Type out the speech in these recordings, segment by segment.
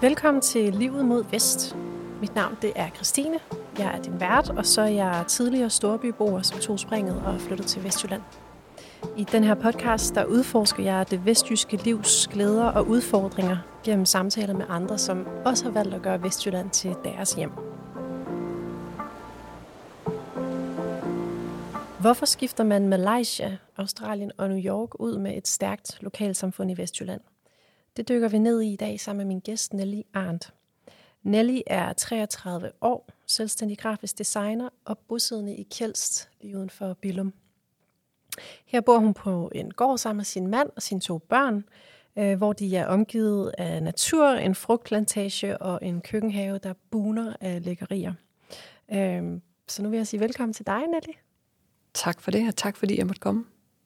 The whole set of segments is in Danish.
Velkommen til Livet mod Vest. Mit navn det er Christine. Jeg er din vært, og så er jeg tidligere storbyboer, som tog springet og flyttede til Vestjylland. I den her podcast, der udforsker jeg det vestjyske livs glæder og udfordringer gennem samtaler med andre, som også har valgt at gøre Vestjylland til deres hjem. Hvorfor skifter man Malaysia, Australien og New York ud med et stærkt lokalsamfund i Vestjylland? Det dykker vi ned i i dag sammen med min gæst Nelly Arndt. Nelly er 33 år, selvstændig grafisk designer og bosiddende i Kjelst, lige uden for Billum. Her bor hun på en gård sammen med sin mand og sine to børn, øh, hvor de er omgivet af natur, en frugtplantage og en køkkenhave, der buner af lækkerier. Øh, så nu vil jeg sige velkommen til dig, Nelly. Tak for det, og tak fordi jeg måtte komme.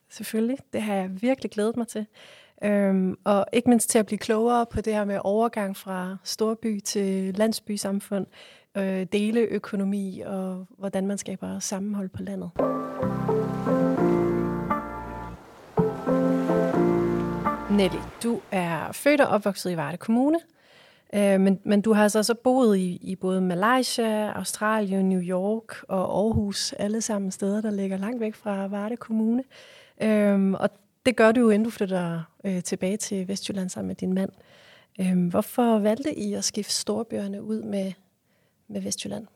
Selvfølgelig, det har jeg virkelig glædet mig til. Øhm, og ikke mindst til at blive klogere på det her med overgang fra storby til landsbysamfund, øh, deleøkonomi og hvordan man skaber sammenhold på landet. Nelly, du er født og opvokset i Varde Kommune, øh, men, men du har altså så boet i, i både Malaysia, Australien, New York og Aarhus, alle sammen steder, der ligger langt væk fra Varde Kommune. Øhm, og det gør du jo, inden du flytter øh, tilbage til Vestjylland sammen med din mand. Øhm, hvorfor valgte I at skifte storbyerne ud med, med Vestjylland?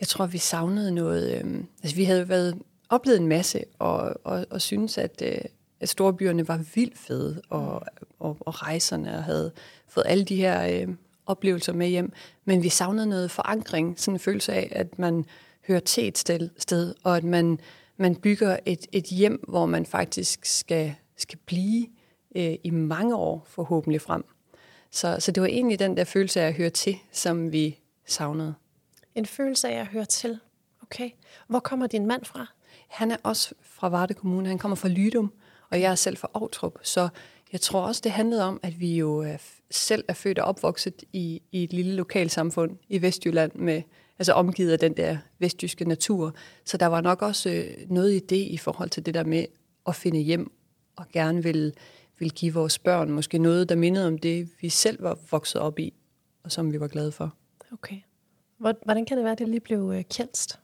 Jeg tror, vi savnede noget. Øh, altså, vi havde været oplevet en masse, og, og, og synes at, øh, at storbyerne var vildt fede, og, og, og rejserne havde fået alle de her øh, oplevelser med hjem. Men vi savnede noget forankring, sådan en følelse af, at man hører til et sted, sted og at man man bygger et, et hjem, hvor man faktisk skal, skal blive øh, i mange år forhåbentlig frem. Så, så det var egentlig den der følelse af at høre til, som vi savnede. En følelse af at høre til. Okay. Hvor kommer din mand fra? Han er også fra Varde Kommune. Han kommer fra Lydum, og jeg er selv fra Aarhus. Så jeg tror også, det handlede om, at vi jo øh, selv er født og opvokset i, i et lille lokalsamfund i Vestjylland med altså omgivet af den der vestjyske natur. Så der var nok også øh, noget i det i forhold til det der med at finde hjem og gerne vil, vil give vores børn måske noget, der mindede om det, vi selv var vokset op i, og som vi var glade for. Okay. Hvordan kan det være, at det lige blev øh, kjælst?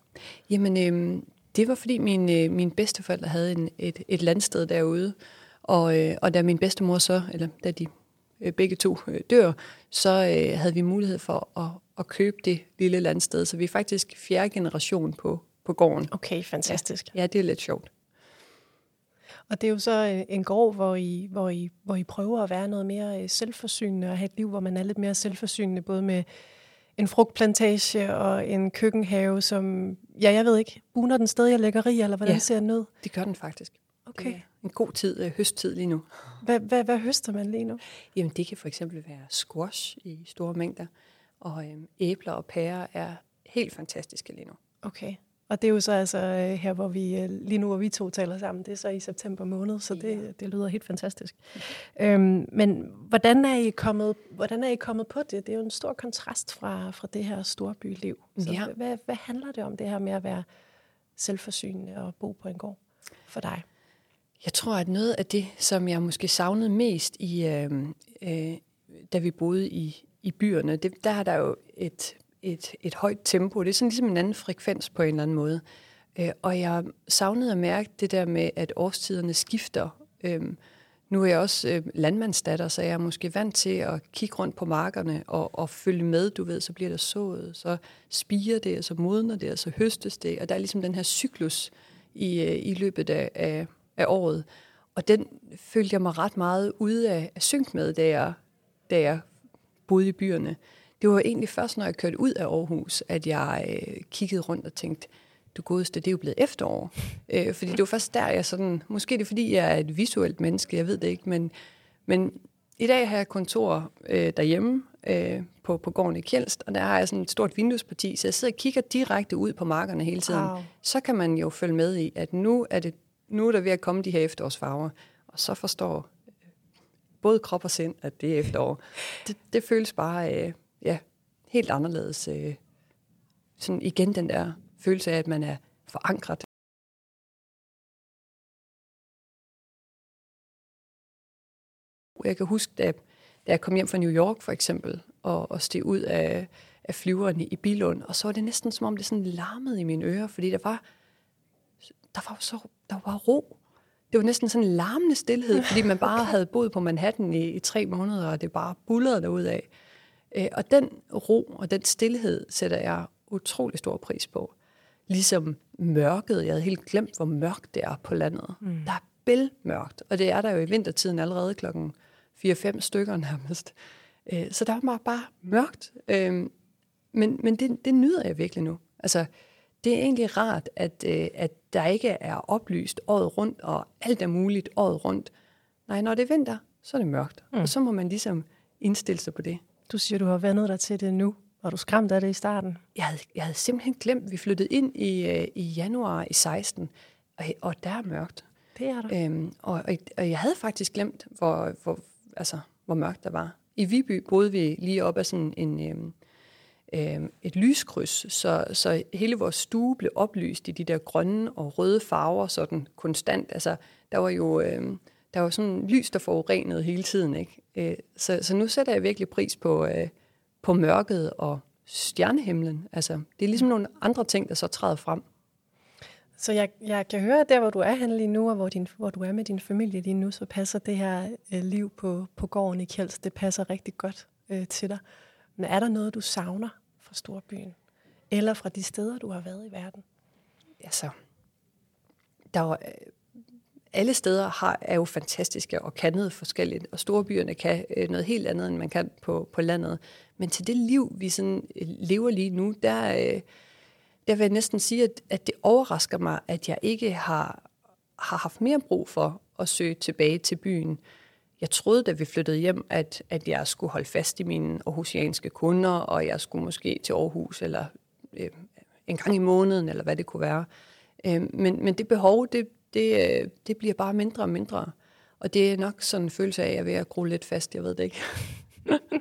Jamen, øh, det var fordi min, øh, min bedsteforældre havde en, et, et landsted derude, og, øh, og da min bedstemor så, eller da de øh, begge to øh, dør, så øh, havde vi mulighed for at, at købe det lille landsted. Så vi er faktisk fjerde generation på, på gården. Okay, fantastisk. Ja, ja, det er lidt sjovt. Og det er jo så øh, en gård, hvor I, hvor I, hvor I prøver at være noget mere øh, selvforsynende og have et liv, hvor man er lidt mere selvforsynende, både med en frugtplantage og en køkkenhave, som, ja, jeg ved ikke, buner den stadig af lækkeri, eller hvordan ja, ser den ud? det gør den faktisk. Okay. Det er en god tid, øh, høsttid lige nu. Hvad, hvad, hvad høster man lige nu? Jamen, det kan for eksempel være squash i store mængder. Og øhm, æbler og pærer er helt fantastiske lige nu. Okay. Og det er jo så altså øh, her, hvor vi øh, lige nu, hvor vi to taler sammen, det er så i september måned, så det, ja. det lyder helt fantastisk. Øhm, men hvordan er, I kommet, hvordan er I kommet på det? Det er jo en stor kontrast fra, fra det her storbyliv. Så ja. hvad, hvad handler det om, det her med at være selvforsynende og bo på en gård for dig? Jeg tror, at noget af det, som jeg måske savnede mest, i, øh, øh, da vi boede i, i byerne, det, der er der jo et, et, et højt tempo. Det er sådan ligesom en anden frekvens på en eller anden måde. Øh, og jeg savnede at mærke det der med, at årstiderne skifter. Øh, nu er jeg også øh, landmandsdatter, så jeg er måske vant til at kigge rundt på markerne og, og følge med. Du ved, så bliver der sået, så spiger det, og så modner det, og så høstes det. Og der er ligesom den her cyklus i, øh, i løbet af, af, af året. Og den følte jeg mig ret meget ude af, af synk med, da jeg, da jeg boede i byerne. Det var egentlig først, når jeg kørte ud af Aarhus, at jeg øh, kiggede rundt og tænkte, du godeste, det er jo blevet efterår. Øh, fordi det var først der, jeg sådan, måske det er fordi, jeg er et visuelt menneske, jeg ved det ikke, men, men i dag har jeg kontor øh, derhjemme øh, på, på gården i Kjelst, og der har jeg sådan et stort vinduesparti, så jeg sidder og kigger direkte ud på markerne hele tiden. Wow. Så kan man jo følge med i, at nu er, det, nu er der ved at komme de her efterårsfarver, og så forstår både krop og sind, at det er efterår. Det, det føles bare øh, ja, helt anderledes. Øh, sådan igen den der følelse af, at man er forankret. Jeg kan huske, da, da jeg kom hjem fra New York for eksempel, og, og steg ud af, af flyveren i, Bilund, og så var det næsten som om det sådan larmede i mine ører, fordi der var, der var så der var ro. Det var næsten sådan en larmende stillhed, fordi man bare havde boet på Manhattan i, i tre måneder, og det bare bullerede derud af. Øh, og den ro og den stillhed sætter jeg utrolig stor pris på. Ligesom mørket. Jeg havde helt glemt, hvor mørkt det er på landet. Mm. Der er bælmørkt, og det er der jo i vintertiden allerede klokken 4-5 stykker nærmest. Øh, så der var bare mørkt. Øh, men men det, det nyder jeg virkelig nu. Altså, det er egentlig rart, at, øh, at der ikke er oplyst året rundt, og alt er muligt året rundt. Nej, når det er vinter, så er det mørkt. Mm. Og så må man ligesom indstille sig på det. Du siger, du har vendet dig til det nu. Var du skræmt af det i starten? Jeg havde, jeg havde simpelthen glemt, vi flyttede ind i, øh, i januar i 16, og, og der er mørkt. Det er der. Øhm, og, og, og jeg havde faktisk glemt, hvor, hvor, altså, hvor mørkt der var. I Viby boede vi lige op ad sådan en, øhm, øh, et lyskryds, så, så hele vores stue blev oplyst i de der grønne og røde farver, sådan konstant. Altså, der var jo øh, der var sådan lys, der forurenede hele tiden. Ikke? Øh, så, så nu sætter jeg virkelig pris på, øh, på mørket og stjernehimlen. Altså, det er ligesom nogle andre ting, der så træder frem. Så jeg, jeg kan høre, at der, hvor du er henne lige nu, og hvor, din, hvor du er med din familie lige nu, så passer det her øh, liv på, på gården i Kjelds, det passer rigtig godt øh, til dig. Men er der noget, du savner fra storbyen? Eller fra de steder, du har været i verden? Altså, der var, øh, alle steder har, er jo fantastiske og kan noget forskelligt, og storbyerne kan øh, noget helt andet, end man kan på, på landet. Men til det liv, vi sådan øh, lever lige nu, der, øh, der vil jeg næsten sige, at, at det overrasker mig, at jeg ikke har, har haft mere brug for at søge tilbage til byen. Jeg troede, da vi flyttede hjem, at, at jeg skulle holde fast i mine aarhusianske kunder, og jeg skulle måske til Aarhus eller øh, en gang i måneden, eller hvad det kunne være. Øh, men, men det behov, det, det, øh, det bliver bare mindre og mindre. Og det er nok sådan en følelse af, at jeg er ved at gro lidt fast, jeg ved det ikke.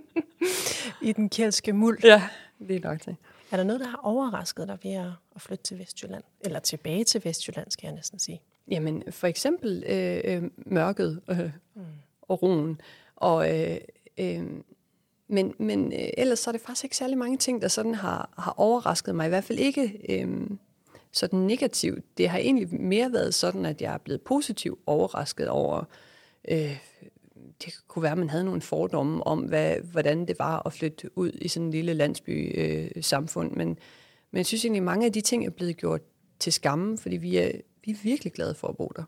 I den kjeldske muld. Ja, det er nok det. Er der noget, der har overrasket dig ved at flytte til Vestjylland? Eller tilbage til Vestjylland, skal jeg næsten sige. Jamen, for eksempel øh, øh, mørket øh, mm og roen. Og, øh, øh, men men øh, ellers så er det faktisk ikke særlig mange ting, der sådan har, har overrasket mig. I hvert fald ikke øh, sådan negativt. Det har egentlig mere været sådan, at jeg er blevet positivt overrasket over, øh, det kunne være, at man havde nogle fordomme om, hvad, hvordan det var at flytte ud i sådan en lille landsby øh, samfund. Men, men jeg synes egentlig, at mange af de ting er blevet gjort til skamme, fordi vi er, vi er virkelig glade for at bo der.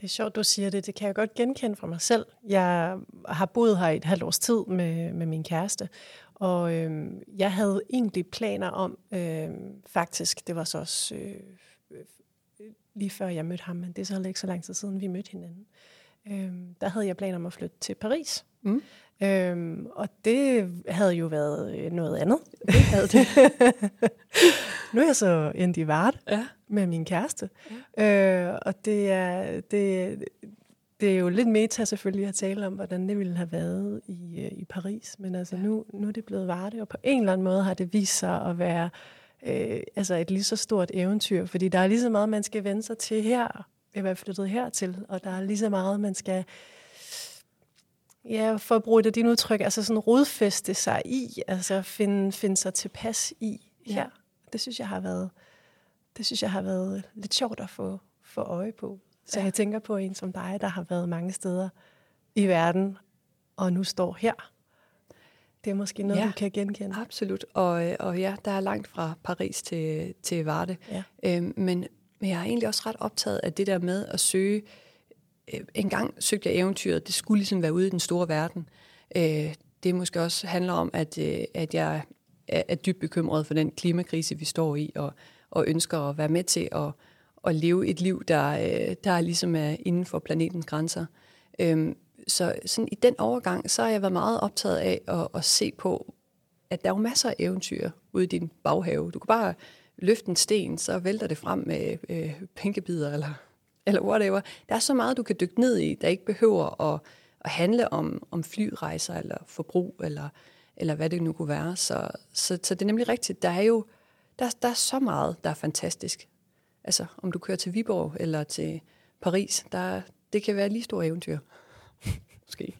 Det er sjovt, du siger det. Det kan jeg godt genkende fra mig selv. Jeg har boet her i et halvt års tid med, med min kæreste, og øh, jeg havde egentlig planer om, øh, faktisk, det var så også øh, øh, lige før jeg mødte ham, men det er så heller ikke så lang tid siden, vi mødte hinanden. Øh, der havde jeg planer om at flytte til Paris. Mm. Øhm, og det havde jo været noget andet. Det havde det. nu er jeg så endt i Vart ja. med min kæreste. Ja. Øh, og det er, det, det er jo lidt meta selvfølgelig at tale om, hvordan det ville have været i, øh, i Paris. Men altså ja. nu, nu er det blevet Varde, og på en eller anden måde har det vist sig at være øh, altså et lige så stort eventyr. Fordi der er lige så meget, man skal vende sig til her, at være flyttet hertil. Og der er lige så meget, man skal ja, for at bruge det din udtryk, altså sådan rodfeste sig i, altså finde, finde sig tilpas i her. Ja. Det synes jeg har været, det synes jeg har været lidt sjovt at få, få øje på. Så ja. jeg tænker på en som dig, der har været mange steder i verden, og nu står her. Det er måske noget, ja, du kan genkende. absolut. Og, og ja, der er langt fra Paris til, til Varde. Ja. Øhm, men, men jeg er egentlig også ret optaget af det der med at søge. Øh, Øh, en gang søgte jeg eventyret, det skulle ligesom være ude i den store verden. Øh, det måske også handler om, at, øh, at jeg er, er dybt bekymret for den klimakrise, vi står i, og, og ønsker at være med til at at leve et liv, der, øh, der ligesom er inden for planetens grænser. Øhm, så sådan i den overgang, så har jeg været meget optaget af at, at se på, at der er jo masser af eventyr ude i din baghave. Du kan bare løfte en sten, så vælter det frem med øh, pinkebider eller, eller whatever. Der er så meget, du kan dykke ned i, der ikke behøver at, at handle om, om flyrejser eller forbrug, eller, eller hvad det nu kunne være. Så, så, så det er nemlig rigtigt. Der er jo der, der er så meget, der er fantastisk altså om du kører til Viborg eller til Paris, der, det kan være lige store eventyr. Måske.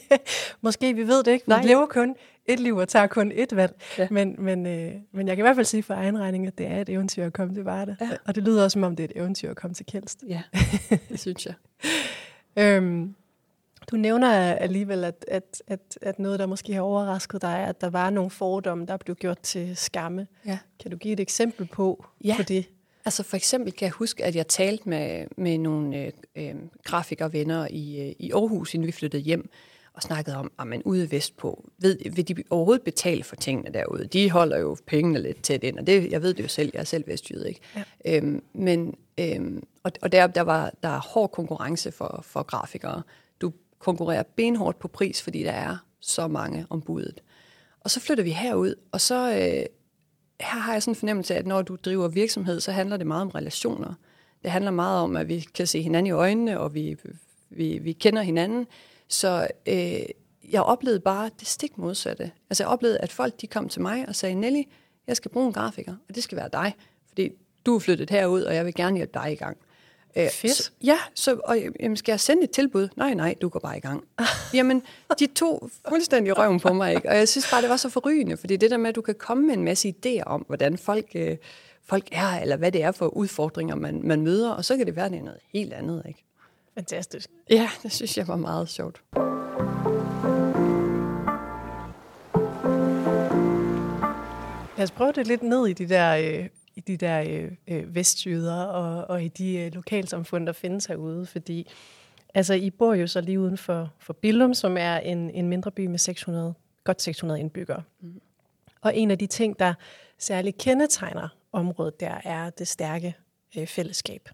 Måske, vi ved det ikke. Vi Nej. lever kun et liv og tager kun et valg. Ja. Men, men, øh, men jeg kan i hvert fald sige for egen regning, at det er et eventyr at komme til Varde. Ja. Og det lyder også, som om det er et eventyr at komme til Kjelst. Ja, det synes jeg. Øhm, du nævner alligevel, at, at, at, at noget, der måske har overrasket dig, er, at der var nogle fordomme, der blev gjort til skamme. Ja. Kan du give et eksempel på, Ja. på det? Altså for eksempel kan jeg huske, at jeg talte med, med nogle øh, øh, grafikervenner i, øh, i Aarhus, inden vi flyttede hjem, og snakkede om, at man ude vestpå, ved, vil de overhovedet betale for tingene derude? De holder jo pengene lidt tæt ind, og det, jeg ved det jo selv, jeg er selv vestjyde, ikke? Ja. Øhm, men, øhm, og, og der, der, var, der er hård konkurrence for, for grafikere. Du konkurrerer benhårdt på pris, fordi der er så mange om budet. Og så flytter vi herud, og så øh, her har jeg sådan en fornemmelse af, at når du driver virksomhed, så handler det meget om relationer. Det handler meget om, at vi kan se hinanden i øjnene, og vi, vi, vi kender hinanden. Så øh, jeg oplevede bare det stik modsatte. Altså jeg oplevede, at folk de kom til mig og sagde, Nelly, jeg skal bruge en grafiker, og det skal være dig, fordi du er flyttet herud, og jeg vil gerne hjælpe dig i gang. Øh, Fedt. Så, ja, så, og jamen, skal jeg sende et tilbud? Nej, nej, du går bare i gang. Jamen, de to fuldstændig røven på mig, ikke? Og jeg synes bare, det var så forrygende, fordi det der med, at du kan komme med en masse idéer om, hvordan folk, øh, folk er, eller hvad det er for udfordringer, man, man møder, og så kan det være, det er noget helt andet, ikke? Fantastisk. Ja, det synes jeg var meget sjovt. Lad os prøve det lidt ned i de der, øh, i de der øh, øh, vestjyder og, og i de øh, lokalsamfund, der findes herude. Fordi altså, I bor jo så lige uden for, for Billum, som er en, en mindre by med 600, godt 600 indbyggere. Mm. Og en af de ting, der særligt kendetegner området der, er det stærke øh, fællesskab.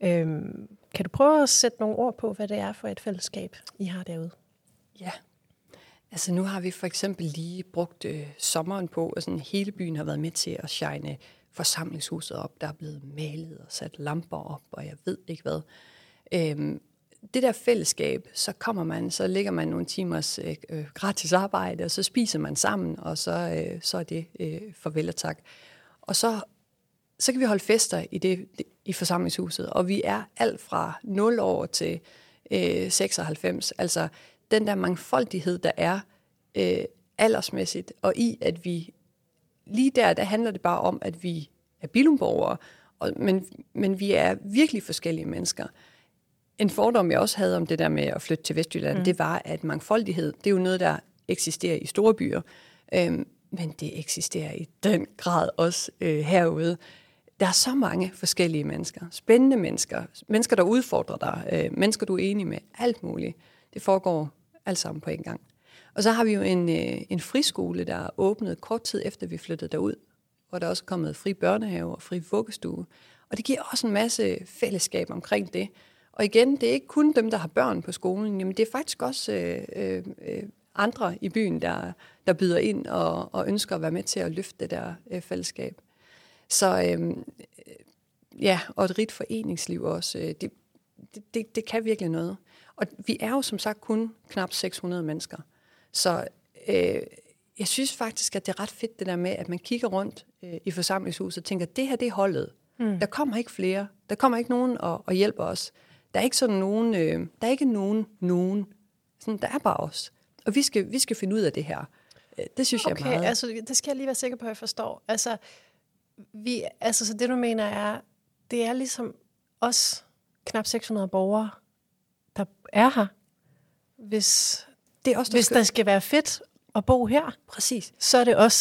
Øhm, kan du prøve at sætte nogle ord på, hvad det er for et fællesskab, I har derude? Ja. Altså nu har vi for eksempel lige brugt øh, sommeren på, at sådan hele byen har været med til at shine forsamlingshuset op. Der er blevet malet og sat lamper op, og jeg ved ikke hvad. Øhm, det der fællesskab, så kommer man, så ligger man nogle timers øh, øh, gratis arbejde, og så spiser man sammen, og så, øh, så er det øh, farvel og tak. Og så, så kan vi holde fester i, det, i forsamlingshuset, og vi er alt fra 0 år til øh, 96. Altså den der mangfoldighed, der er øh, aldersmæssigt, og i at vi lige der, der handler det bare om, at vi er bilumborgere, og, men, men vi er virkelig forskellige mennesker. En fordom, jeg også havde om det der med at flytte til Vestjylland, mm. det var, at mangfoldighed, det er jo noget, der eksisterer i store byer, øhm, men det eksisterer i den grad også øh, herude. Der er så mange forskellige mennesker, spændende mennesker, mennesker, der udfordrer dig, øh, mennesker, du er enig med, alt muligt. Det foregår alt sammen på en gang. Og så har vi jo en, øh, en friskole, der er åbnet kort tid efter, vi flyttede derud, hvor der også er kommet fri børnehave og fri vuggestue. Og det giver også en masse fællesskab omkring det. Og igen, det er ikke kun dem, der har børn på skolen, jamen det er faktisk også øh, øh, øh, andre i byen, der, der byder ind og, og ønsker at være med til at løfte det der øh, fællesskab. Så øh, ja, og et rigt foreningsliv også. Øh, det, det, det, det kan virkelig noget. Og vi er jo som sagt kun knap 600 mennesker. Så øh, jeg synes faktisk, at det er ret fedt det der med, at man kigger rundt øh, i forsamlingshuset og tænker, det her det er holdet. Mm. Der kommer ikke flere. Der kommer ikke nogen og, og hjælper os. Der er ikke sådan nogen, øh, der er ikke nogen, nogen. Sådan, der er bare os. Og vi skal, vi skal finde ud af det her. Øh, Det synes jeg Okay, er meget. altså det skal jeg lige være sikker på, at jeg forstår. Altså, vi, altså så det du mener er, det er ligesom os knap 600 borgere, der er her. Hvis, det er os, der hvis skal, der skal være fedt at bo her, præcis. så er det os,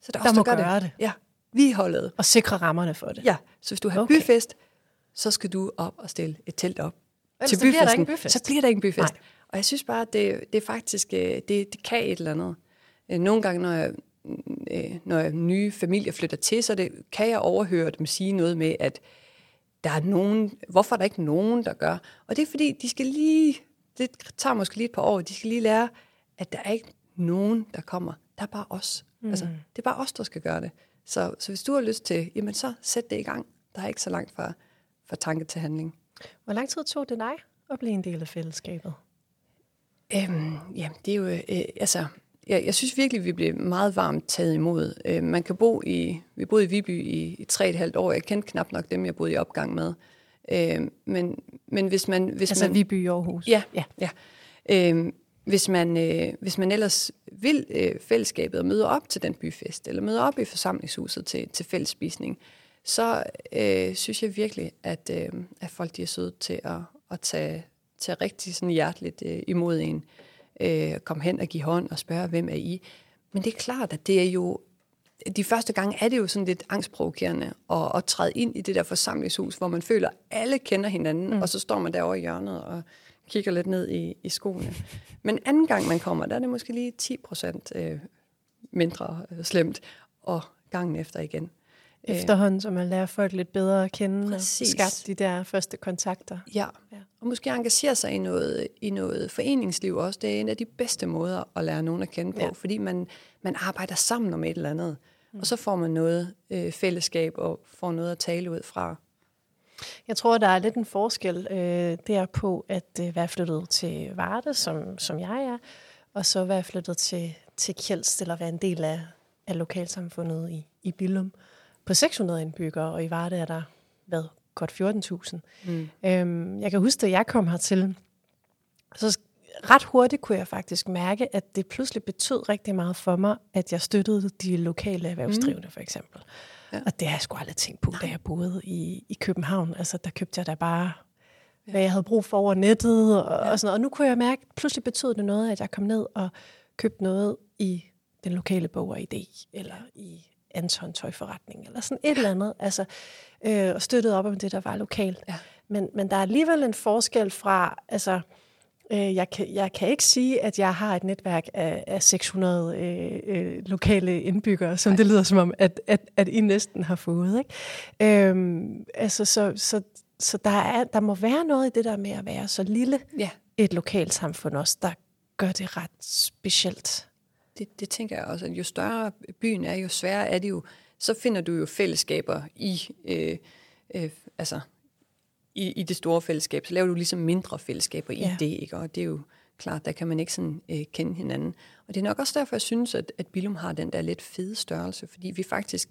Så der, er der os, må gør gøre det. Ja, vi er holdet. og sikre rammerne for det. Ja, så hvis du har Okay. byfest, så skal du op og stille et telt op. Ellers så bliver der ikke byfest. Så bliver der ikke en byfest. Nej. Og jeg synes bare, det, det er faktisk, øh, det, det kan et eller andet. Øh, Nogle gange, når jeg, øh, når nye familier flytter til, så det, kan jeg overhøre dem sige noget med, at der er nogen, hvorfor er der ikke nogen, der gør? Og det er fordi, de skal lige, det tager måske lige et par år, de skal lige lære, at der er ikke nogen, der kommer. Der er bare os. Mm. Altså, det er bare os, der skal gøre det. Så, så hvis du har lyst til, jamen så sæt det i gang. Der er ikke så langt fra, fra tanke til handling. Hvor lang tid tog det dig at blive en del af fællesskabet? Øhm, ja, det er jo, øh, altså, jeg, jeg synes virkelig, vi blev meget varmt taget imod. Øh, man kan bo i, vi boede i Viby i, i tre et halvt år. Jeg kendte knap nok dem, jeg boede i opgang med. Øh, men, men hvis man... Hvis Altså man, Viby i Aarhus? Ja, ja. ja. Øh, hvis man, øh, hvis man ellers vil øh, fællesskabet og møder op til den byfest, eller møder op i forsamlingshuset til, til fællesspisning, så øh, synes jeg virkelig, at, øh, at folk de er søde til at, at tage, tage rigtig sådan hjerteligt øh, imod en. Øh, komme hen og give hånd og spørge, hvem er I? Men det er klart, at det er jo de første gange er det jo sådan lidt angstprovokerende at, at træde ind i det der forsamlingshus, hvor man føler, at alle kender hinanden, mm. og så står man derovre i hjørnet og kigger lidt ned i, i skoene. Men anden gang man kommer, der er det måske lige 10 procent øh, mindre øh, slemt, og gangen efter igen. Efterhånden, så man lærer folk lidt bedre at kende Præcis. og skabe de der første kontakter. Ja. ja, og måske engagere sig i noget, i noget foreningsliv også. Det er en af de bedste måder at lære nogen at kende på, ja. fordi man, man arbejder sammen om et eller andet. Mm. Og så får man noget øh, fællesskab og får noget at tale ud fra. Jeg tror, der er lidt en forskel øh, der på at øh, være flyttet til Varde, som, som jeg er, og så være flyttet til, til Kjelst, eller være en del af, af lokalsamfundet i, i Billum på 600 indbyggere, og i Varde er der, hvad, godt 14.000. Mm. Øhm, jeg kan huske, at jeg kom hertil, så ret hurtigt kunne jeg faktisk mærke, at det pludselig betød rigtig meget for mig, at jeg støttede de lokale erhvervsdrivende, mm. for eksempel. Ja. Og det har jeg sgu aldrig tænkt på, da jeg boede i, i København. Altså, der købte jeg da bare, ja. hvad jeg havde brug for over nettet og, ja. og sådan noget. Og nu kunne jeg mærke, at pludselig betød det noget, at jeg kom ned og købte noget i den lokale bog og idé, eller i Anton tøjforretning, eller sådan et eller andet, altså, øh, og støttede op om det, der var lokalt. Ja. Men, men der er alligevel en forskel fra, altså, øh, jeg, kan, jeg kan ikke sige, at jeg har et netværk af, af 600 øh, øh, lokale indbyggere, som Nej. det lyder som om, at, at, at I næsten har fået. Ikke? Øhm, altså, så, så, så der, er, der må være noget i det der med at være så lille ja. et lokalt samfund også, der gør det ret specielt. Det, det tænker jeg også, at jo større byen er, jo sværere er det jo. Så finder du jo fællesskaber i, øh, øh, altså, i, i det store fællesskab. Så laver du ligesom mindre fællesskaber i ja. det, ikke? og det er jo klart, der kan man ikke sådan øh, kende hinanden. Og det er nok også derfor, jeg synes, at, at Billum har den der lidt fede størrelse, fordi vi faktisk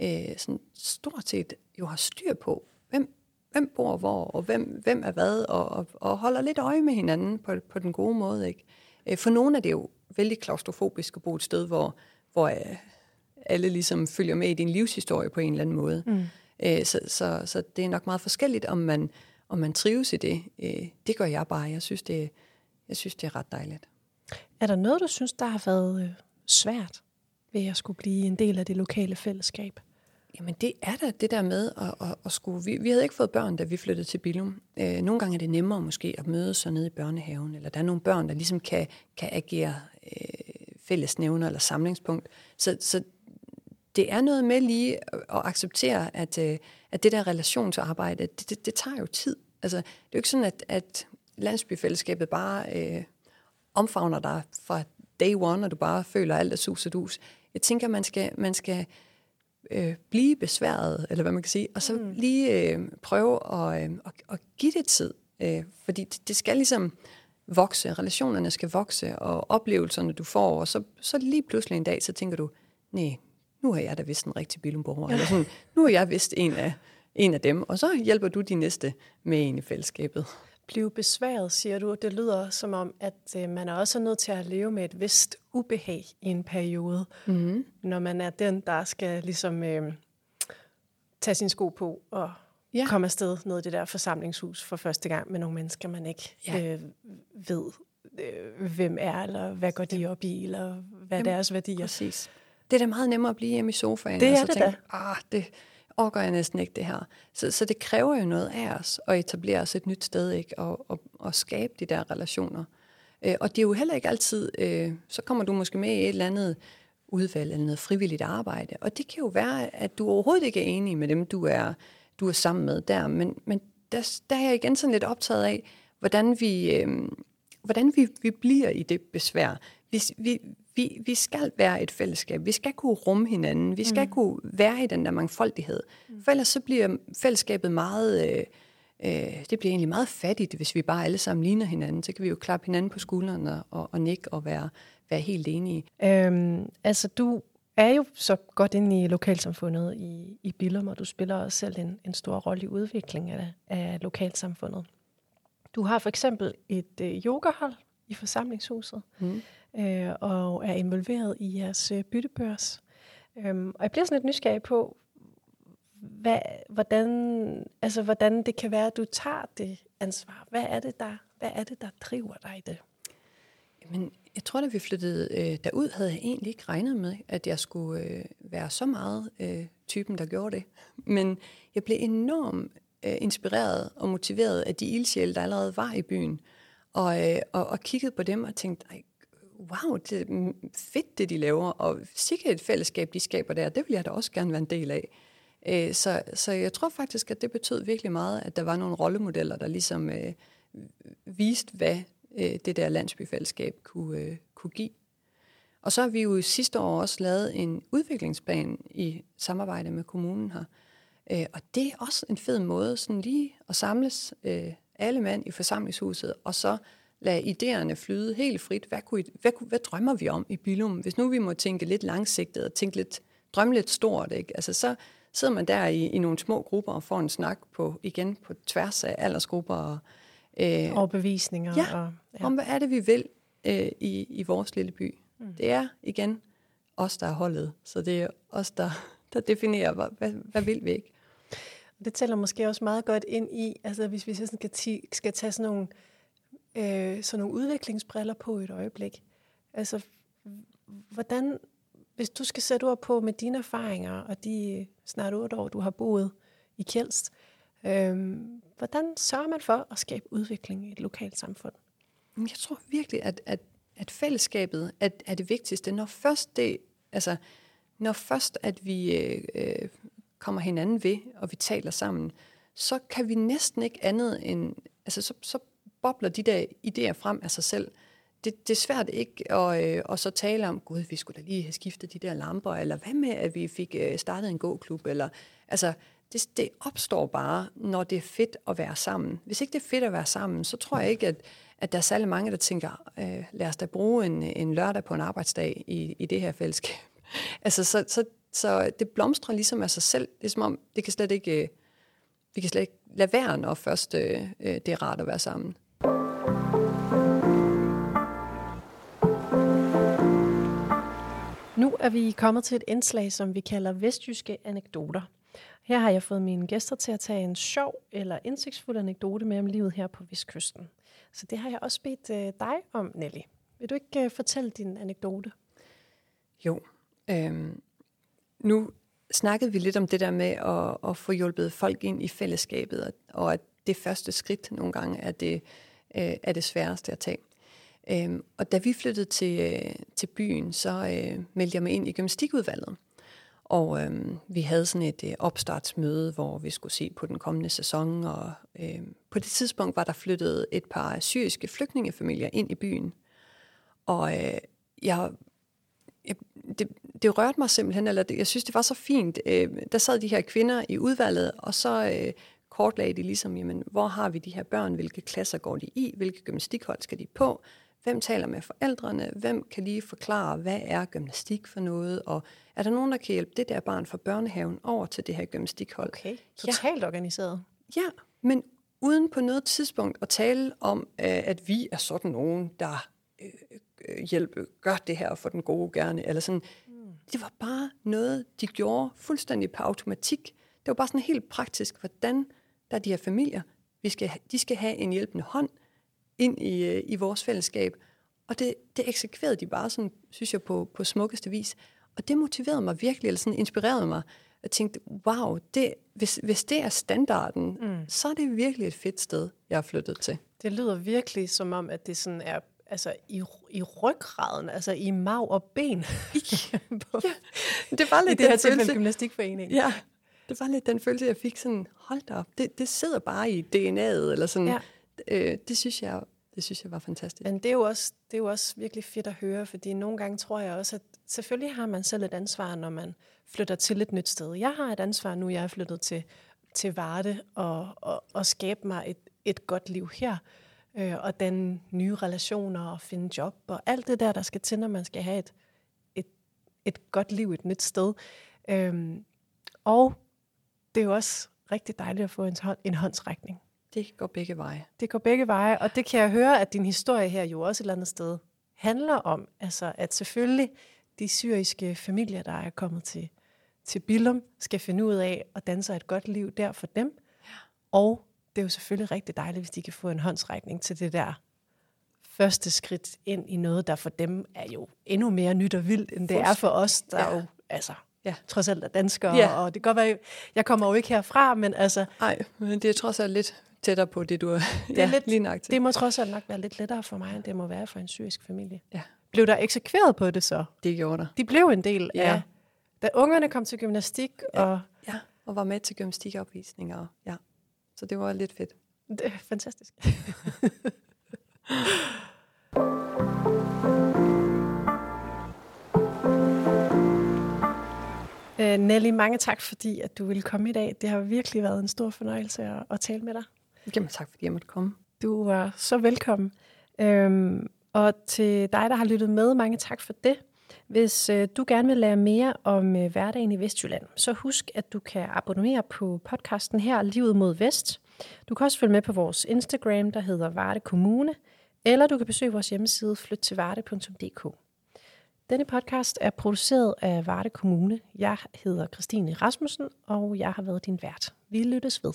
øh, sådan stort set jo har styr på, hvem, hvem bor hvor, og hvem, hvem er hvad, og, og, og holder lidt øje med hinanden på, på den gode måde. Ikke? Øh, for nogle er det jo vældig klaustrofobisk at bo et sted, hvor, hvor øh, alle ligesom følger med i din livshistorie på en eller anden måde. Mm. Øh, så, så, så det er nok meget forskelligt, om man, om man trives i det. Det gør jeg bare. Jeg synes, det, jeg synes, det er ret dejligt. Er der noget, du synes, der har været svært ved at skulle blive en del af det lokale fællesskab? Jamen det er da det der med at, at, at skulle... Vi, vi havde ikke fået børn, da vi flyttede til Billum. Øh, nogle gange er det nemmere måske at møde sig nede i børnehaven, eller der er nogle børn, der ligesom kan, kan agere øh, fællesnævner eller samlingspunkt. Så, så det er noget med lige at acceptere, at, øh, at det der relationsarbejde, det, det, det tager jo tid. Altså, det er jo ikke sådan, at, at landsbyfællesskabet bare øh, omfavner dig fra day one, og du bare føler alt er sus og dus. Jeg tænker, man skal, man skal øh, blive besværet, eller hvad man kan sige, og så mm. lige øh, prøve at, øh, at, at give det tid. Øh, fordi det, det skal ligesom vokse, relationerne skal vokse, og oplevelserne du får, og så, så lige pludselig en dag, så tænker du, nej, nu har jeg da vist en rigtig Billumborger, eller sådan, nu har jeg vist en af, en af dem, og så hjælper du de næste med ind i fællesskabet. Blive besværet, siger du. Det lyder som om, at øh, man er også nødt til at leve med et vist ubehag i en periode, mm-hmm. når man er den, der skal ligesom øh, tage sin sko på og ja. komme afsted ned i det der forsamlingshus for første gang med nogle mennesker, man ikke ja. øh, ved, øh, hvem er, eller hvad går de op i, eller hvad Jamen, deres værdier. Præcis. Det er da meget nemmere at blive hjemme i sofaen. Det er og så det tænke, da. Ah, det overgår jeg næsten ikke det her. Så, så det kræver jo noget af os at etablere os et nyt sted, ikke? Og, og, og skabe de der relationer. Øh, og det er jo heller ikke altid, øh, så kommer du måske med i et eller andet udvalg eller noget frivilligt arbejde. Og det kan jo være, at du overhovedet ikke er enig med dem, du er, du er sammen med der. Men, men der, der er jeg igen sådan lidt optaget af, hvordan vi, øh, hvordan vi, vi bliver i det besvær. Vi, vi, vi, vi skal være et fællesskab. Vi skal kunne rumme hinanden. Vi skal mm. kunne være i den der mangfoldighed. Mm. For ellers så bliver fællesskabet meget... Øh, øh, det bliver egentlig meget fattigt, hvis vi bare alle sammen ligner hinanden. Så kan vi jo klappe hinanden på skulderen og, og, og nikke og være, være helt enige. Øhm, altså, du er jo så godt inde i lokalsamfundet i, i Billum, og du spiller også selv en, en stor rolle i udviklingen af, af lokalsamfundet. Du har for eksempel et øh, yogahold i forsamlingshuset, mm øh, og er involveret i jeres øh, byttebørs. Øhm, og jeg bliver sådan lidt nysgerrig på, hvad, hvordan, altså, hvordan det kan være, at du tager det ansvar. Hvad er det, der, hvad er det, der driver dig i det? Jamen, jeg tror, da vi flyttede øh, derud, havde jeg egentlig ikke regnet med, at jeg skulle øh, være så meget øh, typen, der gjorde det. Men jeg blev enormt øh, inspireret og motiveret af de ildsjæle, der allerede var i byen. Og, øh, og, og kiggede på dem og tænkte, Ej, wow, det er fedt, det de laver, og sikkert et fællesskab, de skaber der, det vil jeg da også gerne være en del af. Øh, så, så jeg tror faktisk, at det betød virkelig meget, at der var nogle rollemodeller, der ligesom øh, viste, hvad øh, det der landsbyfællesskab kunne, øh, kunne give. Og så har vi jo sidste år også lavet en udviklingsplan i samarbejde med kommunen her. Øh, og det er også en fed måde sådan lige at samles øh, alle mand i forsamlingshuset, og så lade idéerne flyde helt frit. Hvad, kunne, hvad, hvad drømmer vi om i Bilum? Hvis nu vi må tænke lidt langsigtet og tænke lidt, drømme lidt stort, ikke? Altså, så sidder man der i, i nogle små grupper og får en snak på igen på tværs af aldersgrupper. Og, øh, Overbevisninger. Ja, og, ja, om hvad er det, vi vil øh, i, i vores lille by. Mm. Det er igen os, der er holdet. Så det er os, der, der definerer, hvad, hvad, hvad vil vi ikke. Det tæller måske også meget godt ind i, altså hvis vi sådan skal, skal tage sådan nogle, øh, Øh, sådan nogle udviklingsbriller på et øjeblik. Altså, hvordan, hvis du skal sætte ord på med dine erfaringer, og de snart otte år, du har boet i Kjelst, øh, hvordan sørger man for at skabe udvikling i et lokalt samfund? Jeg tror virkelig, at, at, at fællesskabet er, er det vigtigste. Når først det, altså, når først at vi øh kommer hinanden ved, og vi taler sammen, så kan vi næsten ikke andet end, altså så, så bobler de der idéer frem af sig selv. Det, det er svært ikke at, øh, at så tale om, gud, vi skulle da lige have skiftet de der lamper, eller hvad med, at vi fik øh, startet en gåklub, eller altså, det, det opstår bare, når det er fedt at være sammen. Hvis ikke det er fedt at være sammen, så tror jeg ikke, at, at der er særlig mange, der tænker, øh, lad os da bruge en, en lørdag på en arbejdsdag i, i det her fællesskab. altså, så, så, så det blomstrer ligesom af sig selv. Det er som om, det kan slet ikke, øh, vi kan slet ikke lade være, når først øh, øh, det er rart at være sammen. Er vi kommet til et indslag, som vi kalder vestjyske anekdoter. Her har jeg fået mine gæster til at tage en sjov eller indsigtsfuld anekdote med om livet her på Vestkysten. Så det har jeg også bedt øh, dig om, Nelly. Vil du ikke øh, fortælle din anekdote? Jo. Øhm, nu snakkede vi lidt om det der med at, at få hjulpet folk ind i fællesskabet, og at det første skridt nogle gange er det, øh, er det sværeste at tage. Øhm, og da vi flyttede til, øh, til byen, så øh, meldte jeg mig ind i gymnastikudvalget. Og øh, vi havde sådan et øh, opstartsmøde, hvor vi skulle se på den kommende sæson. Og øh, på det tidspunkt var der flyttet et par syriske flygtningefamilier ind i byen. Og øh, jeg, jeg, det, det rørte mig simpelthen, eller det, jeg synes, det var så fint. Øh, der sad de her kvinder i udvalget, og så øh, kortlagde de ligesom, jamen, hvor har vi de her børn, hvilke klasser går de i, hvilke gymnastikhold skal de på, hvem taler med forældrene, hvem kan lige forklare, hvad er gymnastik for noget, og er der nogen, der kan hjælpe det der barn fra børnehaven over til det her gymnastikhold? Okay, totalt ja. organiseret. Ja, men uden på noget tidspunkt at tale om, øh, at vi er sådan nogen, der øh, øh, hjælper, gør det her for den gode gerne, eller sådan. Mm. Det var bare noget, de gjorde fuldstændig på automatik. Det var bare sådan helt praktisk, hvordan der er de her familier, vi skal, de skal have en hjælpende hånd ind i, i vores fællesskab. Og det, det eksekverede de bare sådan, synes jeg, på, på smukkeste vis. Og det motiverede mig virkelig, eller sådan inspirerede mig. Jeg tænkte, wow, det, hvis, hvis det er standarden, mm. så er det virkelig et fedt sted, jeg er flyttet til. Det lyder virkelig som om, at det sådan er altså i, i ryggraden, altså i mag og ben. på, ja, det var lidt I det her tilfælde gymnastikforening. Ja, det var lidt den følelse, jeg fik sådan, hold da op, det, det sidder bare i DNA'et, eller sådan. Ja. Øh, det synes jeg det synes jeg var fantastisk. Men det er, jo også, det er jo også virkelig fedt at høre, fordi nogle gange tror jeg også, at selvfølgelig har man selv et ansvar, når man flytter til et nyt sted. Jeg har et ansvar nu, jeg er flyttet til, til Varde og, og, og skabe mig et, et godt liv her. Øh, og den nye relationer og finde job og alt det der, der skal til, når man skal have et, et, et godt liv et nyt sted. Øh, og det er jo også rigtig dejligt at få en, en håndsrækning det går begge veje. Det går begge veje, og det kan jeg høre, at din historie her jo også et eller andet sted handler om. Altså, at selvfølgelig de syriske familier, der er kommet til, til Billum, skal finde ud af at danse et godt liv der for dem. Og det er jo selvfølgelig rigtig dejligt, hvis de kan få en håndsrækning til det der første skridt ind i noget, der for dem er jo endnu mere nyt og vildt, end det er for os, der ja. jo altså, ja. trods alt er danskere. Ja. Og det kan godt være, jeg kommer jo ikke herfra, men altså... Nej, men det er trods alt lidt tættere på det, du er det er ja, lidt, lige nok Det må trods alt nok være lidt lettere for mig, end det må være for en syrisk familie. Ja. Blev der eksekveret på det så? Det gjorde der. De blev en del ja. af... Da ungerne kom til gymnastik ja. og... Ja, og var med til gymnastikopvisninger. Ja. Så det var lidt fedt. Det er fantastisk. Uh, Nelly, mange tak, fordi at du ville komme i dag. Det har virkelig været en stor fornøjelse at, at tale med dig. Jamen tak, fordi jeg måtte komme. Du var så velkommen. Øhm, og til dig, der har lyttet med, mange tak for det. Hvis øh, du gerne vil lære mere om øh, hverdagen i Vestjylland, så husk, at du kan abonnere på podcasten her, Livet mod Vest. Du kan også følge med på vores Instagram, der hedder Varde Kommune, eller du kan besøge vores hjemmeside flyttilvarde.dk. Denne podcast er produceret af Varde Kommune. Jeg hedder Christine Rasmussen, og jeg har været din vært. Vi lyttes ved.